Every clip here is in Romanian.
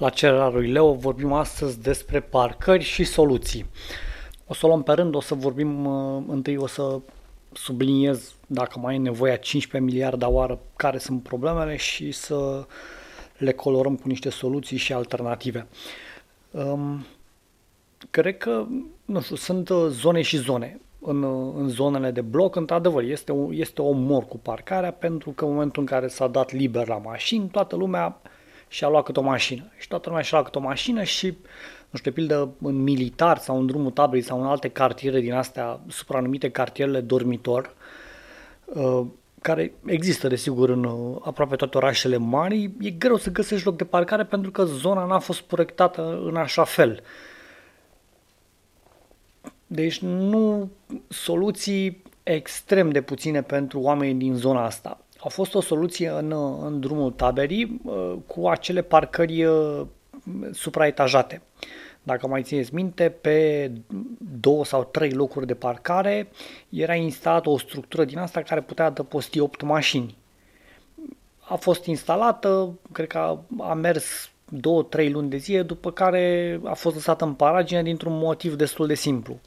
La cererea lui Leo vorbim astăzi despre parcări și soluții. O să o luăm pe rând, o să vorbim uh, întâi, o să subliniez dacă mai e nevoia 15 miliarde oară care sunt problemele și să le colorăm cu niște soluții și alternative. Um, cred că, nu știu, sunt uh, zone și zone. În, uh, în zonele de bloc, într-adevăr, este, o, este o mor cu parcarea pentru că în momentul în care s-a dat liber la mașini, toată lumea și a luat câte o mașină. Și toată lumea și-a luat câte o mașină și, nu știu, de pildă în militar sau în drumul taberei sau în alte cartiere din astea, supranumite cartierele dormitor, uh, care există, desigur, în uh, aproape toate orașele mari, e greu să găsești loc de parcare pentru că zona n-a fost proiectată în așa fel. Deci nu soluții extrem de puține pentru oamenii din zona asta a fost o soluție în, în drumul taberii uh, cu acele parcări uh, supraetajate. Dacă mai țineți minte, pe două sau trei locuri de parcare era instalată o structură din asta care putea adăposti 8 mașini. A fost instalată, cred că a mers două, trei luni de zile, după care a fost lăsată în paragine dintr-un motiv destul de simplu.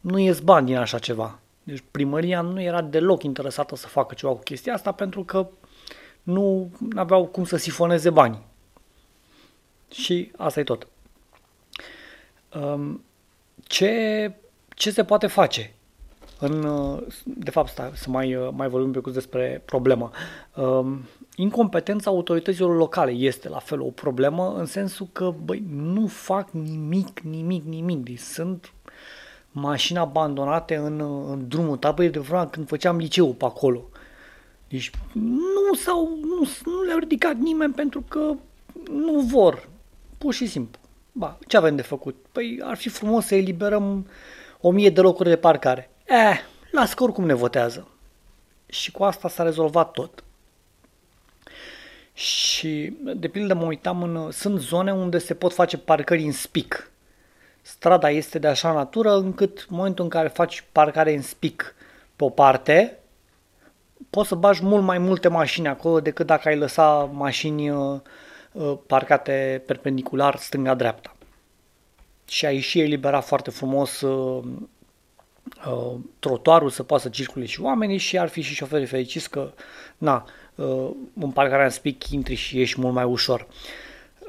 Nu ies bani din așa ceva. Deci primăria nu era deloc interesată să facă ceva cu chestia asta pentru că nu aveau cum să sifoneze banii. Și asta e tot. Ce, ce se poate face? În, de fapt, stai, să mai, mai vorbim pe curs despre problemă. Incompetența autorităților locale este la fel o problemă în sensul că băi, nu fac nimic, nimic, nimic. Deci sunt mașini abandonate în, în drumul tabărei de vreo când făceam liceu pe acolo. Deci nu, sau, nu, nu le-au ridicat nimeni pentru că nu vor. Pur și simplu. Ba, ce avem de făcut? Păi ar fi frumos să eliberăm o mie de locuri de parcare. Eh, las că oricum ne votează. Și cu asta s-a rezolvat tot. Și, de pildă, mă uitam în... Sunt zone unde se pot face parcări în spic strada este de așa natură încât în momentul în care faci parcare în spic pe o parte, poți să bagi mult mai multe mașini acolo decât dacă ai lăsa mașini uh, uh, parcate perpendicular stânga-dreapta. Și ai și elibera foarte frumos uh, uh, trotuarul să poată să circule și oamenii și ar fi și șoferii fericiți că na, uh, în parcarea în spic intri și ieși mult mai ușor.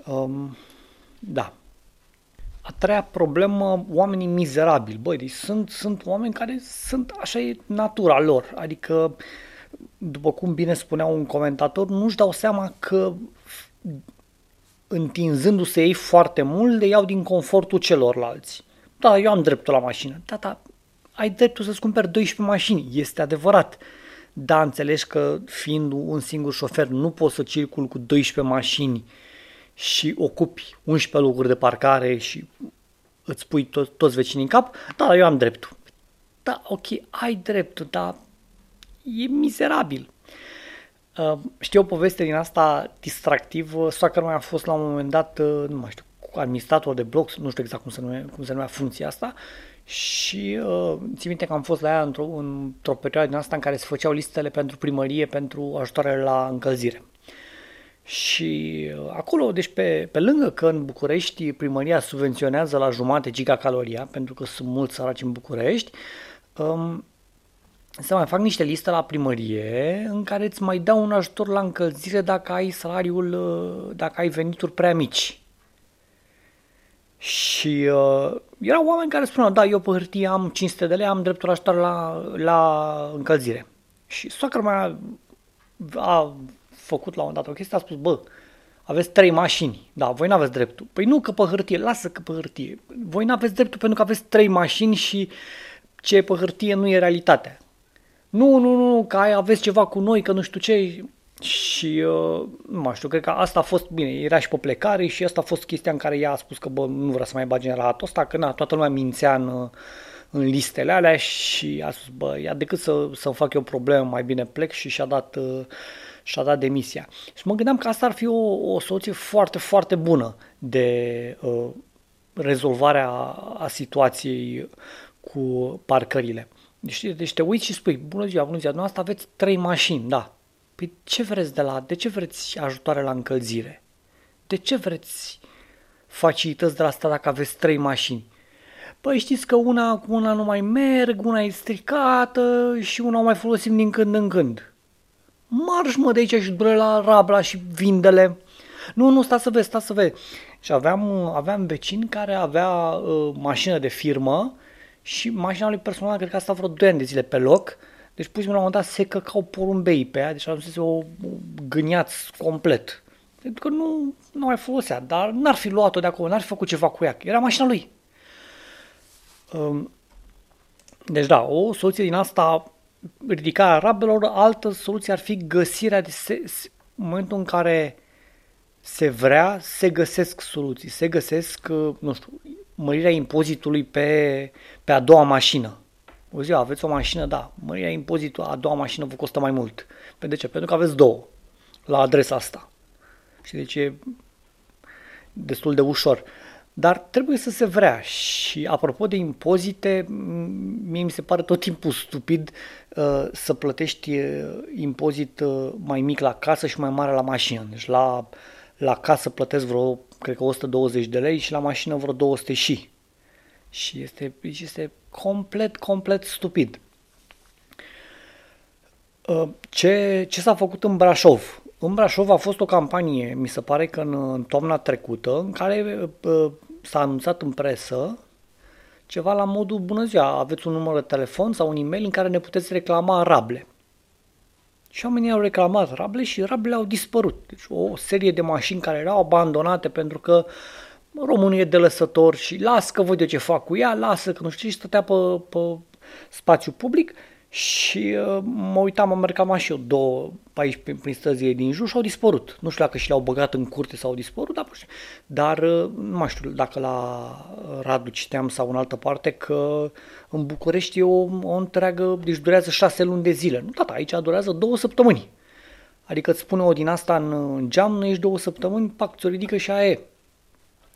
Um, da, a treia problemă, oamenii mizerabili. Băi, deci sunt, sunt oameni care sunt, așa e natura lor. Adică, după cum bine spunea un comentator, nu-și dau seama că întinzându-se ei foarte mult, le iau din confortul celorlalți. Da, eu am dreptul la mașină. Da, da, ai dreptul să-ți cumperi 12 mașini, este adevărat. Da, înțelegi că fiind un singur șofer nu poți să circul cu 12 mașini și ocupi 11 locuri de parcare și îți pui to- toți vecinii în cap, da, eu am dreptul. Da, ok, ai dreptul, dar e mizerabil. Uh, știu o poveste din asta distractivă, soacră mai a fost la un moment dat, uh, nu mai știu, cu administrator de blog, nu știu exact cum se numea, cum se numea funcția asta, și uh, țin minte că am fost la ea într-o, într-o perioadă din asta în care se făceau listele pentru primărie pentru ajutoare la încălzire. Și uh, acolo, deci pe, pe lângă că în București primăria subvenționează la jumate gigacaloria, pentru că sunt mulți săraci în București, um, se mai fac niște liste la primărie în care îți mai dau un ajutor la încălzire dacă ai salariul, uh, dacă ai venituri prea mici. Și uh, erau oameni care spuneau, da, eu pe hârtie am 500 de lei, am dreptul ajutor la, la încălzire. Și soacră mea a făcut la un dat o chestie, a spus, bă, aveți trei mașini, da, voi nu aveți dreptul. Păi nu că pe hârtie, lasă că pe hârtie. Voi nu aveți dreptul pentru că aveți trei mașini și ce e pe hârtie nu e realitatea. Nu, nu, nu, că ai, aveți ceva cu noi, că nu știu ce. Și uh, nu mai știu, cred că asta a fost bine, era și pe plecare și asta a fost chestia în care ea a spus că bă, nu vrea să mai bage în relatul ăsta, că na, toată lumea mințea în, în listele alea și a spus, bă, ia decât să, să fac eu probleme, mai bine plec și și-a dat uh, și-a dat demisia. Și mă gândeam că asta ar fi o, o soluție foarte, foarte bună de uh, rezolvare a, a situației cu parcările. Deci, deci te uiți și spui, bună ziua, bună ziua, dumneavoastră aveți trei mașini, da. Păi ce vreți de la, de ce vreți ajutoare la încălzire? De ce vreți facilități de la asta dacă aveți trei mașini. Păi știți că una cu una nu mai merg, una e stricată și una o mai folosim din când în când. Marș mă de aici și du la Rabla și vindele. Nu, nu, sta să vezi, sta să vezi. Și aveam, aveam vecin care avea uh, mașină de firmă și mașina lui personală cred că a stat vreo 2 ani de zile pe loc. Deci pur și simplu la un moment dat se căcau porumbei pe ea, deci ajunsese o, o gâniați complet. Pentru că nu, nu mai folosea, dar n-ar fi luat-o de acolo, n-ar fi făcut ceva cu ea, era mașina lui. Um, deci da, o soluție din asta, ridicarea rabelor, altă soluție ar fi găsirea de se, se, în momentul în care se vrea, se găsesc soluții, se găsesc, uh, nu știu, mărirea impozitului pe, pe a doua mașină. O zi, aveți o mașină, da, mărirea impozitului a doua mașină vă costă mai mult. Pe de ce? Pentru că aveți două la adresa asta. Și deci e destul de ușor. Dar trebuie să se vrea și apropo de impozite, mie mi se pare tot timpul stupid uh, să plătești uh, impozit uh, mai mic la casă și mai mare la mașină. Deci la, la casă plătesc vreo, cred că 120 de lei și la mașină vreo 200 și. Și este, este complet, complet stupid. Uh, ce, ce s-a făcut în Brașov? În Brașov a fost o campanie, mi se pare că în, în toamna trecută, în care uh, s-a anunțat în presă ceva la modul, bună ziua, aveți un număr de telefon sau un e-mail în care ne puteți reclama rable. Și oamenii au reclamat rable și rablele au dispărut. Deci o serie de mașini care erau abandonate pentru că românul e de lăsător și las că văd eu ce fac cu ea, lasă că nu știu ce, stătea pe, pe spațiu public și uh, mă uitam, am mercat și eu două pe aici prin, prin străzile din jur și au dispărut. Nu știu dacă și le-au băgat în curte sau au dispărut, dar, dar uh, nu mai știu dacă la Radu citeam sau în altă parte că în București e o, o întreagă, deci durează șase luni de zile. Nu, tata, aici durează două săptămâni. Adică îți spune o din asta în, în geam, nu ești două săptămâni, pac, ți-o ridică și aia e.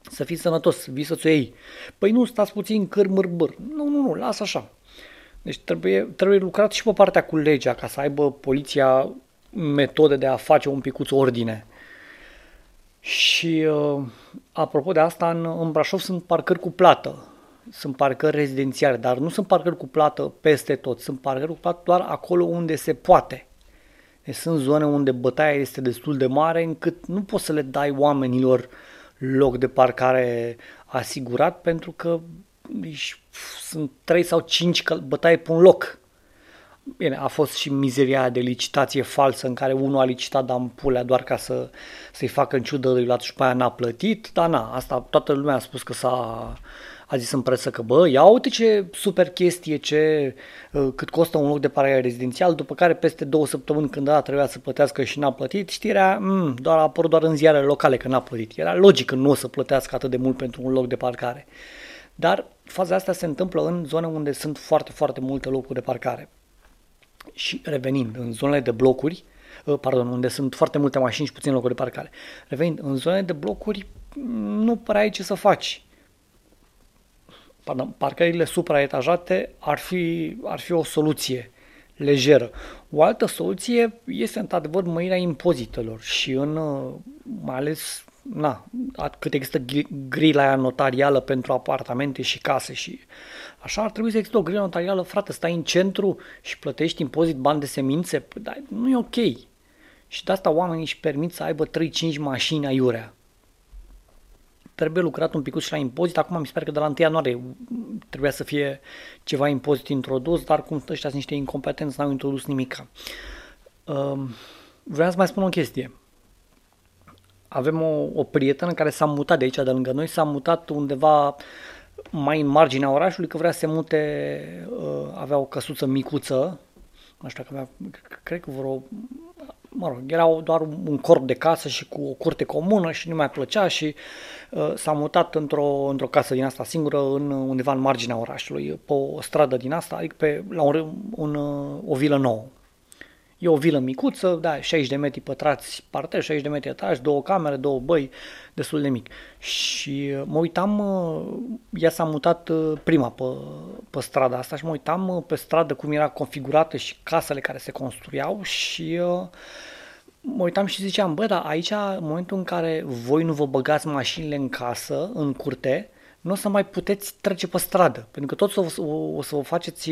Să fii sănătos, vii să-ți o iei. Păi nu, stați puțin cârmârbâr. Nu, nu, nu, lasă așa. Deci trebuie, trebuie lucrat și pe partea cu legea ca să aibă poliția metode de a face un picuț ordine. Și uh, apropo de asta, în, în Brașov sunt parcări cu plată. Sunt parcări rezidențiale, dar nu sunt parcări cu plată peste tot. Sunt parcări cu plată doar acolo unde se poate. Deci sunt zone unde bătaia este destul de mare încât nu poți să le dai oamenilor loc de parcare asigurat pentru că deci, sunt 3 sau 5 bătaie pe un loc. Bine, a fost și mizeria de licitație falsă în care unul a licitat ampulea doar ca să, să-i facă în ciudă de și pe aia n-a plătit, dar na, asta toată lumea a spus că s-a a zis în presă că bă, ia uite ce super chestie, ce, uh, cât costă un loc de parare rezidențial, după care peste două săptămâni când a trebuia să plătească și n-a plătit, știrea mm, doar a apărut doar în ziarele locale că n-a plătit. Era logic că nu o să plătească atât de mult pentru un loc de parcare. Dar faza asta se întâmplă în zone unde sunt foarte, foarte multe locuri de parcare. Și revenind, în zonele de blocuri, uh, pardon, unde sunt foarte multe mașini și puțin locuri de parcare. Revenind, în zone de blocuri nu prea ai ce să faci. Pardon, parcările supraetajate ar fi, ar fi o soluție lejeră. O altă soluție este într-adevăr mărirea impozitelor și în, uh, mai ales na, cât există grila aia notarială pentru apartamente și case și așa ar trebui să există o grilă notarială, frate, stai în centru și plătești impozit bani de semințe, păi, dar nu e ok. Și de asta oamenii își permit să aibă 3-5 mașini aiurea. Trebuie lucrat un pic și la impozit, acum mi se pare că de la 1 ianuarie trebuia să fie ceva impozit introdus, dar cum ăștia sunt niște incompetenți, n-au introdus nimic. Uh, vreau să mai spun o chestie avem o, o prietenă care s-a mutat de aici, de lângă noi, s-a mutat undeva mai în marginea orașului, că vrea să se mute, uh, avea o căsuță micuță, nu știu că avea, cred că vreo, mă rog, era doar un corp de casă și cu o curte comună și nu mai plăcea și uh, s-a mutat într-o, într-o casă din asta singură în, undeva în marginea orașului, pe o stradă din asta, adică pe, la un, un, o vilă nouă. E o vilă micuță, da, 60 de metri pătrați parter, 60 de metri etaj, două camere, două băi, destul de mic. Și uh, mă uitam, uh, ea s-a mutat uh, prima pe, pe strada asta și mă uitam pe stradă cum era configurată și casele care se construiau și mă uitam și ziceam, bă, dar aici, în momentul în care voi nu vă băgați mașinile în casă, în curte, nu o să mai puteți trece pe stradă, pentru că tot o, o, o să vă faceți,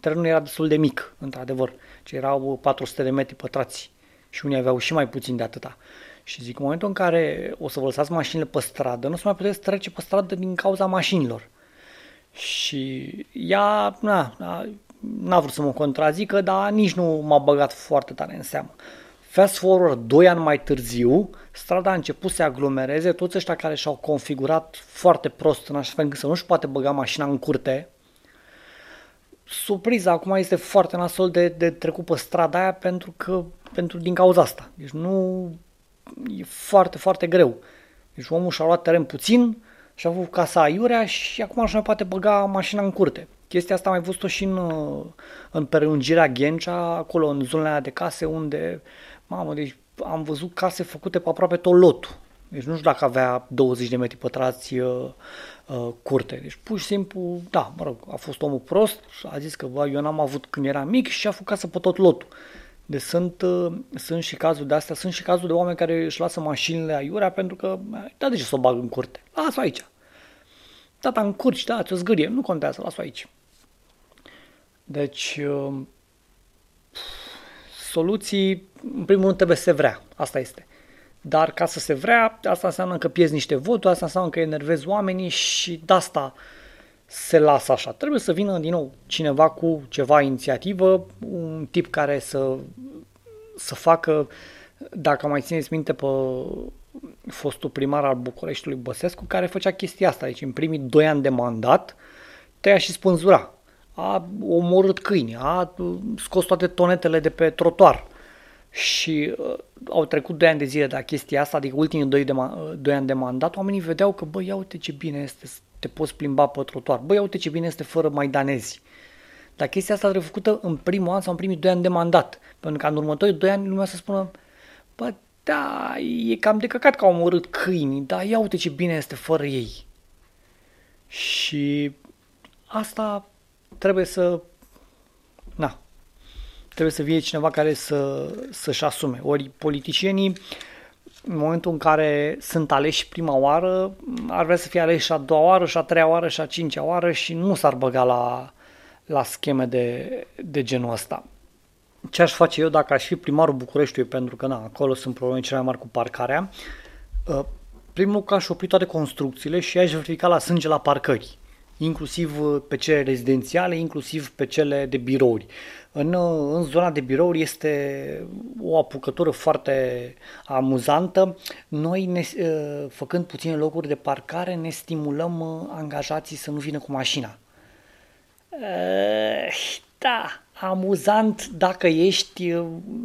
terenul era destul de mic, într-adevăr, ce erau 400 de metri pătrați și unii aveau și mai puțin de atâta. Și zic, în momentul în care o să vă lăsați mașinile pe stradă, nu o să mai puteți trece pe stradă din cauza mașinilor. Și ea, na, na, n-a vrut să mă contrazică, dar nici nu m-a băgat foarte tare în seamă. Fast forward 2 ani mai târziu, strada a început să aglomereze, toți ăștia care și-au configurat foarte prost în așa fel încât să nu-și poate băga mașina în curte. Surpriza acum este foarte nasol de, de trecut pe strada aia pentru că pentru din cauza asta. Deci nu e foarte, foarte greu. Deci omul și-a luat teren puțin și a avut casa aiurea și acum așa poate băga mașina în curte. Chestia asta am mai văzut-o și în, în prelungirea Ghencea, acolo în zonele de case unde, mamă, deci am văzut case făcute pe aproape tot lotul. Deci nu știu dacă avea 20 de metri pătrați uh, uh, curte. Deci pur și simplu, da, mă rog, a fost omul prost, a zis că bă, eu n-am avut când eram mic și a făcut casă pe tot lotul. Deci sunt, uh, sunt și cazuri de astea, sunt și cazuri de oameni care își lasă mașinile aiurea pentru că, da, de ce să o bag în curte? Las-o aici. Tata încurci, da, ți-o zgârie, nu contează, las-o aici. Deci, uh, soluții, în primul rând trebuie să se vrea, asta este. Dar ca să se vrea, asta înseamnă că pierzi niște voturi, asta înseamnă că enervezi oamenii și de asta se lasă așa. Trebuie să vină din nou cineva cu ceva inițiativă, un tip care să, să facă, dacă mai țineți minte pe fostul primar al Bucureștiului Băsescu, care făcea chestia asta. Deci în primii doi ani de mandat tăia și spânzura. A omorât câini, a scos toate tonetele de pe trotuar. Și uh, au trecut doi ani de zile de la chestia asta, adică ultimii doi, de, doi ani de mandat, oamenii vedeau că, băi, ia uite ce bine este te poți plimba pe trotuar. Băi, uite ce bine este fără maidanezi. Dar chestia asta trebuie făcută în primul an sau în primii doi ani de mandat. Pentru că în următorii doi ani lumea să spună, bă, da, e cam de căcat că au omorât câinii, dar ia uite ce bine este fără ei. Și asta trebuie să, na, trebuie să fie cineva care să, să-și asume. Ori politicienii în momentul în care sunt aleși prima oară, ar vrea să fie aleși și a doua oară, și a treia oară, și a cincea oară și nu s-ar băga la, la scheme de, de genul ăsta. Ce aș face eu dacă aș fi primarul Bucureștiului, pentru că na, acolo sunt probleme cele mai mari cu parcarea, ă, primul lucru aș opri toate construcțiile și aș verifica la sânge la parcări inclusiv uh, pe cele rezidențiale, inclusiv pe cele de birouri. În, uh, în zona de birouri este o apucătură foarte amuzantă. Noi, ne, uh, făcând puține locuri de parcare, ne stimulăm angajații să nu vină cu mașina. Da, amuzant dacă ești,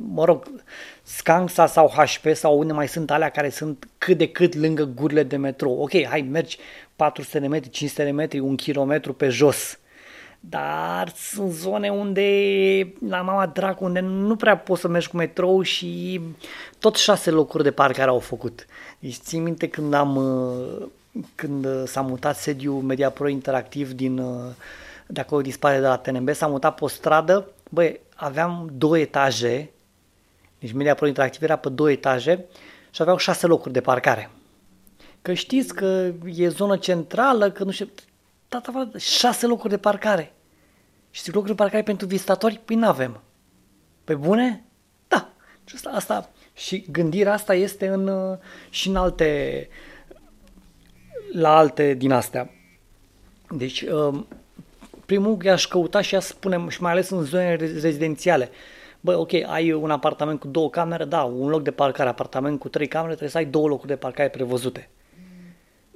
mă rog, Skanxa sau HP sau unde mai sunt alea care sunt cât de cât lângă gurile de metrou. Ok, hai, mergi 400 de metri, 500 de metri, un kilometru pe jos. Dar sunt zone unde, la mama dracu, unde nu prea poți să mergi cu metrou și tot șase locuri de parcare au făcut. Deci țin minte când am, când s-a mutat sediul Mediapro Interactiv din, de acolo dispare de la TNB, s-a mutat pe o stradă, băi, aveam două etaje, deci Mediapro Interactiv era pe două etaje și aveau șase locuri de parcare că știți că e zonă centrală, că nu știu, tata, șase locuri de parcare. Și zic, locuri de parcare pentru vizitatori? Păi nu avem. Pe bune? Da. Și asta, asta, și gândirea asta este în, și în alte, la alte din astea. Deci, um, primul i-aș căuta și a spune, și mai ales în zone rezidențiale. Bă, ok, ai un apartament cu două camere, da, un loc de parcare, apartament cu trei camere, trebuie să ai două locuri de parcare prevăzute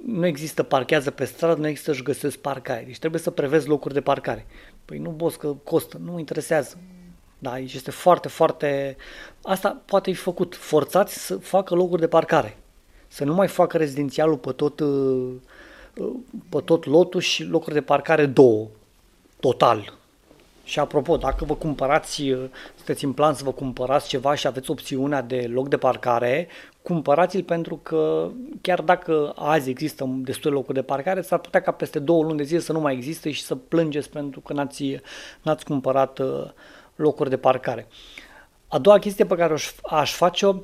nu există parchează pe stradă, nu există și găsesc parcare. Deci trebuie să prevezi locuri de parcare. Păi nu boss că costă, nu mă interesează. Da, aici este foarte, foarte... Asta poate fi făcut. Forțați să facă locuri de parcare. Să nu mai facă rezidențialul pe tot, uh, uh, pe tot lotul și locuri de parcare două. Total. Și apropo, dacă vă cumpărați, uh, sunteți în plan să vă cumpărați ceva și aveți opțiunea de loc de parcare, cumpărați-l pentru că chiar dacă azi există destule locuri de parcare, s-ar putea ca peste două luni de zile să nu mai existe și să plângeți pentru că n-ați, n-ați cumpărat uh, locuri de parcare. A doua chestie pe care aș face-o,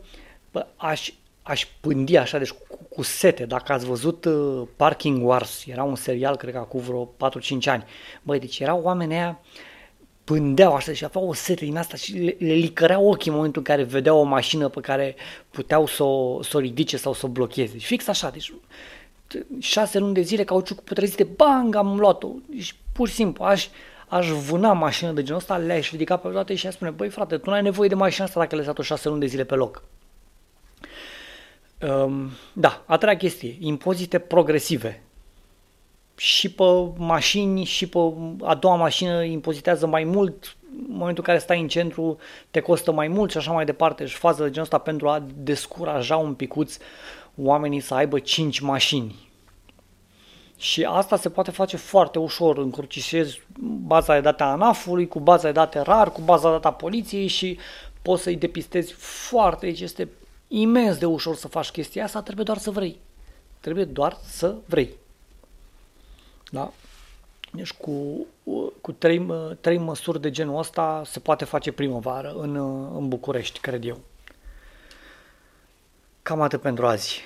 aș, aș pândi așa, deci cu, cu sete. Dacă ați văzut uh, Parking Wars, era un serial, cred că acum vreo 4-5 ani. Băi, deci erau oamenii aia pândeau așa și aveau o sete din asta și le, le licăreau ochii în momentul în care vedeau o mașină pe care puteau să o, să o ridice sau să o blocheze. Și fix așa, deci șase luni de zile cauciuc putrezite, bang, am luat-o. Deci pur și simplu aș, aș vâna mașină de genul ăsta, le-aș ridica pe toate și aș spune, băi frate, tu nu ai nevoie de mașina asta dacă le-ai lăsat-o șase luni de zile pe loc. Um, da, a treia chestie, impozite progresive. Și pe mașini și pe a doua mașină impozitează mai mult, în momentul în care stai în centru te costă mai mult și așa mai departe și fază de genul ăsta pentru a descuraja un picuț oamenii să aibă 5 mașini. Și asta se poate face foarte ușor, încrucișezi baza de date a ANAF-ului cu baza de date RAR, cu baza de date a poliției și poți să-i depistezi foarte, deci este imens de ușor să faci chestia asta, trebuie doar să vrei. Trebuie doar să vrei. Da? Deci cu, cu trei, trei măsuri de genul ăsta se poate face primăvară în, în București, cred eu. Cam atât pentru azi.